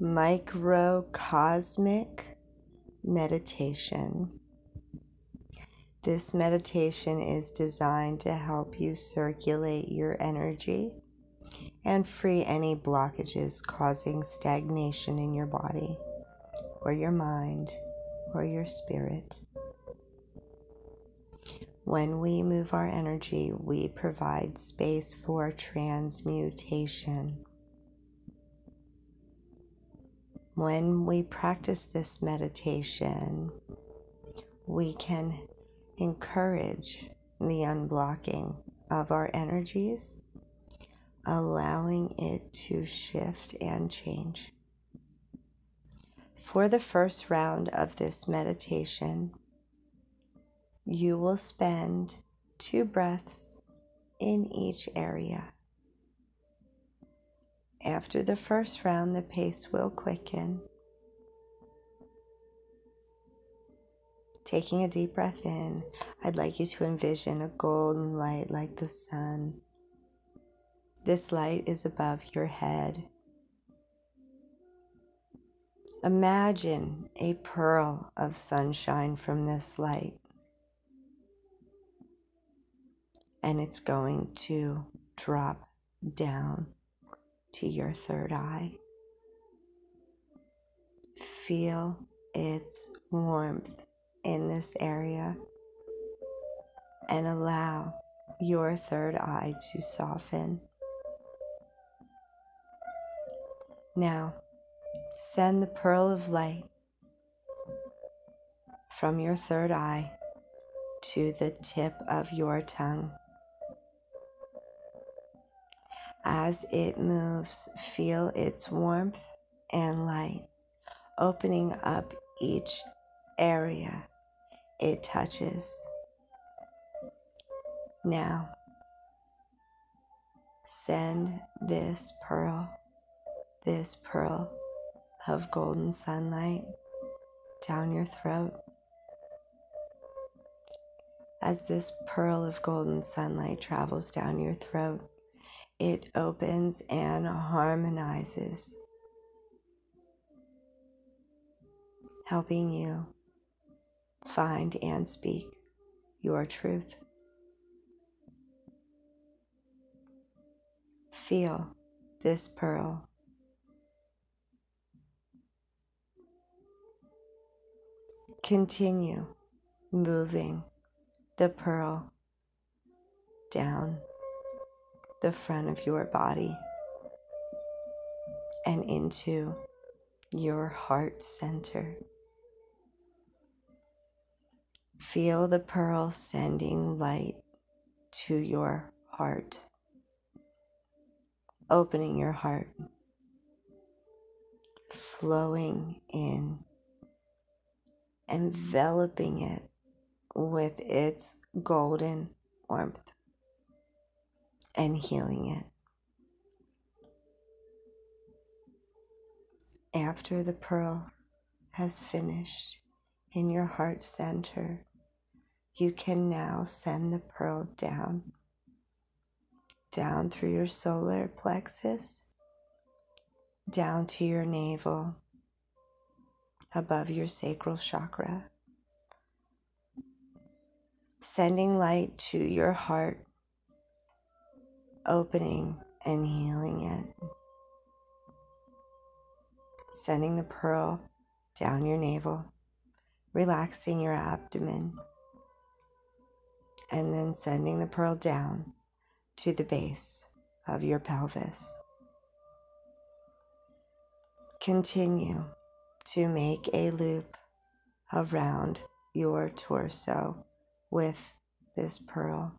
microcosmic meditation. This meditation is designed to help you circulate your energy and free any blockages causing stagnation in your body or your mind or your spirit. When we move our energy, we provide space for transmutation. When we practice this meditation, we can encourage the unblocking of our energies, allowing it to shift and change. For the first round of this meditation, you will spend two breaths in each area. After the first round, the pace will quicken. Taking a deep breath in, I'd like you to envision a golden light like the sun. This light is above your head. Imagine a pearl of sunshine from this light. And it's going to drop down to your third eye. Feel its warmth in this area and allow your third eye to soften. Now, send the pearl of light from your third eye to the tip of your tongue. As it moves, feel its warmth and light, opening up each area it touches. Now, send this pearl, this pearl of golden sunlight down your throat. As this pearl of golden sunlight travels down your throat, it opens and harmonizes, helping you find and speak your truth. Feel this pearl. Continue moving the pearl down the front of your body and into your heart center. Feel the pearl sending light to your heart, opening your heart, flowing in, enveloping it with its golden warmth and healing it. After the pearl has finished in your heart center, you can now send the pearl down, down through your solar plexus, down to your navel, above your sacral chakra, sending light to your heart opening and healing it. Sending the pearl down your navel, relaxing your abdomen, and then sending the pearl down to the base of your pelvis. Continue to make a loop around your torso with this pearl.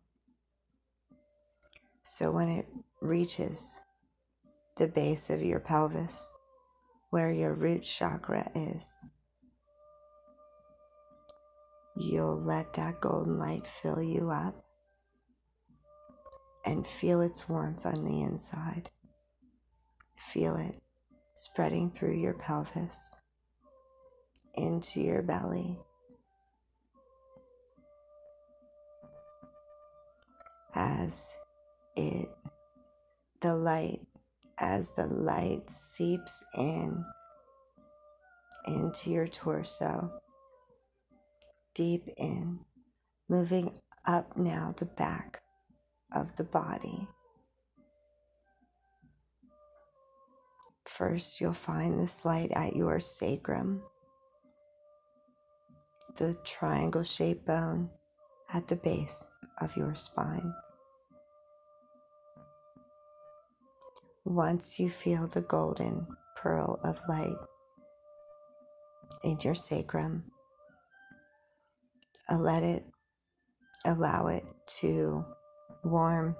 So when it reaches the base of your pelvis, where your root chakra is, you'll let that golden light fill you up and feel its warmth on the inside. Feel it spreading through your pelvis into your belly. As it, the light, as the light seeps in into your torso, deep in, moving up now the back of the body. First, you'll find this light at your sacrum, the triangle shaped bone at the base of your spine. Once you feel the golden pearl of light in your sacrum, uh, let it allow it to warm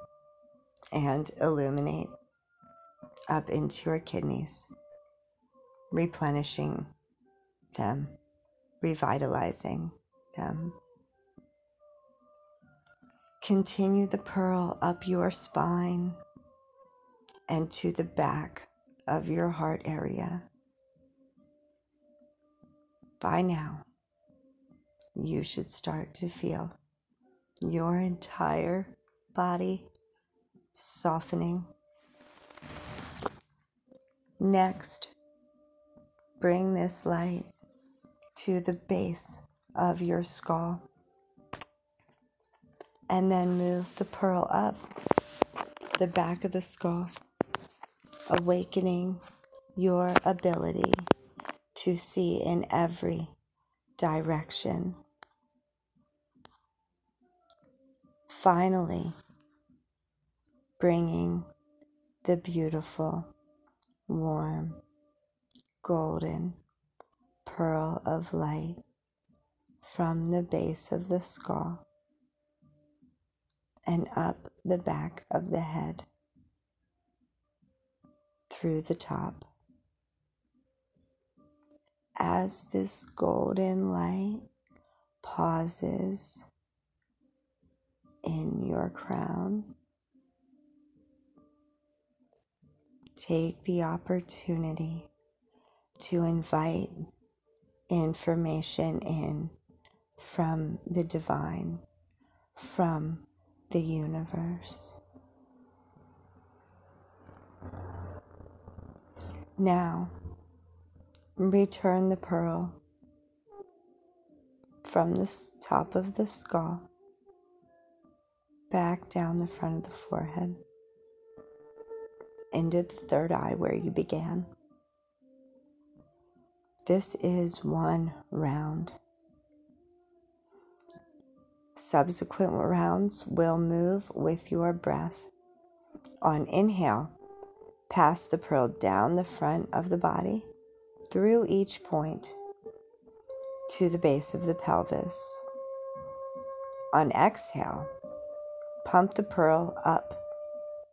and illuminate up into your kidneys, replenishing them, revitalizing them. Continue the pearl up your spine and to the back of your heart area. By now, you should start to feel your entire body softening. Next, bring this light to the base of your skull and then move the pearl up the back of the skull, awakening your ability to see in every direction. Finally, bringing the beautiful, warm, golden pearl of light from the base of the skull and up the back of the head through the top. As this golden light pauses in your crown, take the opportunity to invite information in from the divine, from the universe. Now, return the pearl from the top of the skull back down the front of the forehead into the third eye where you began. This is one round. Subsequent rounds will move with your breath. On inhale, pass the pearl down the front of the body, through each point to the base of the pelvis. On exhale, pump the pearl up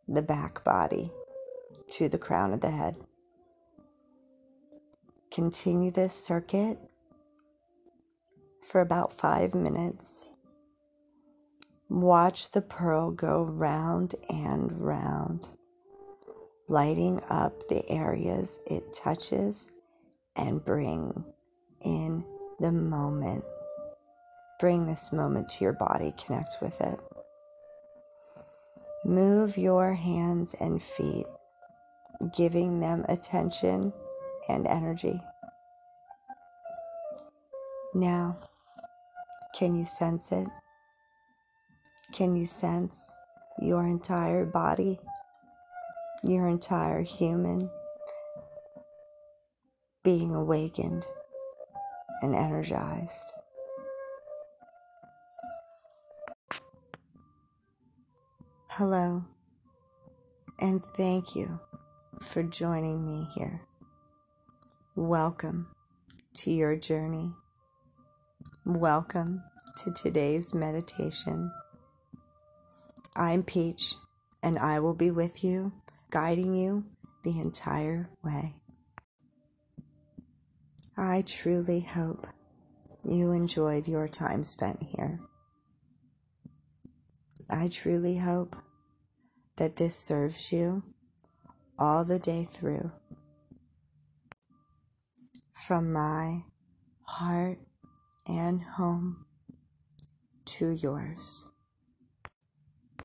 the back body to the crown of the head. Continue this circuit for about five minutes. Watch the pearl go round and round, lighting up the areas it touches and bring in the moment. Bring this moment to your body, connect with it. Move your hands and feet, giving them attention and energy. Now, can you sense it? Can you sense your entire body, your entire human being awakened and energized? Hello, and thank you for joining me here. Welcome to your journey. Welcome to today's meditation. I'm Peach, and I will be with you, guiding you the entire way. I truly hope you enjoyed your time spent here. I truly hope that this serves you all the day through. From my heart and home to yours.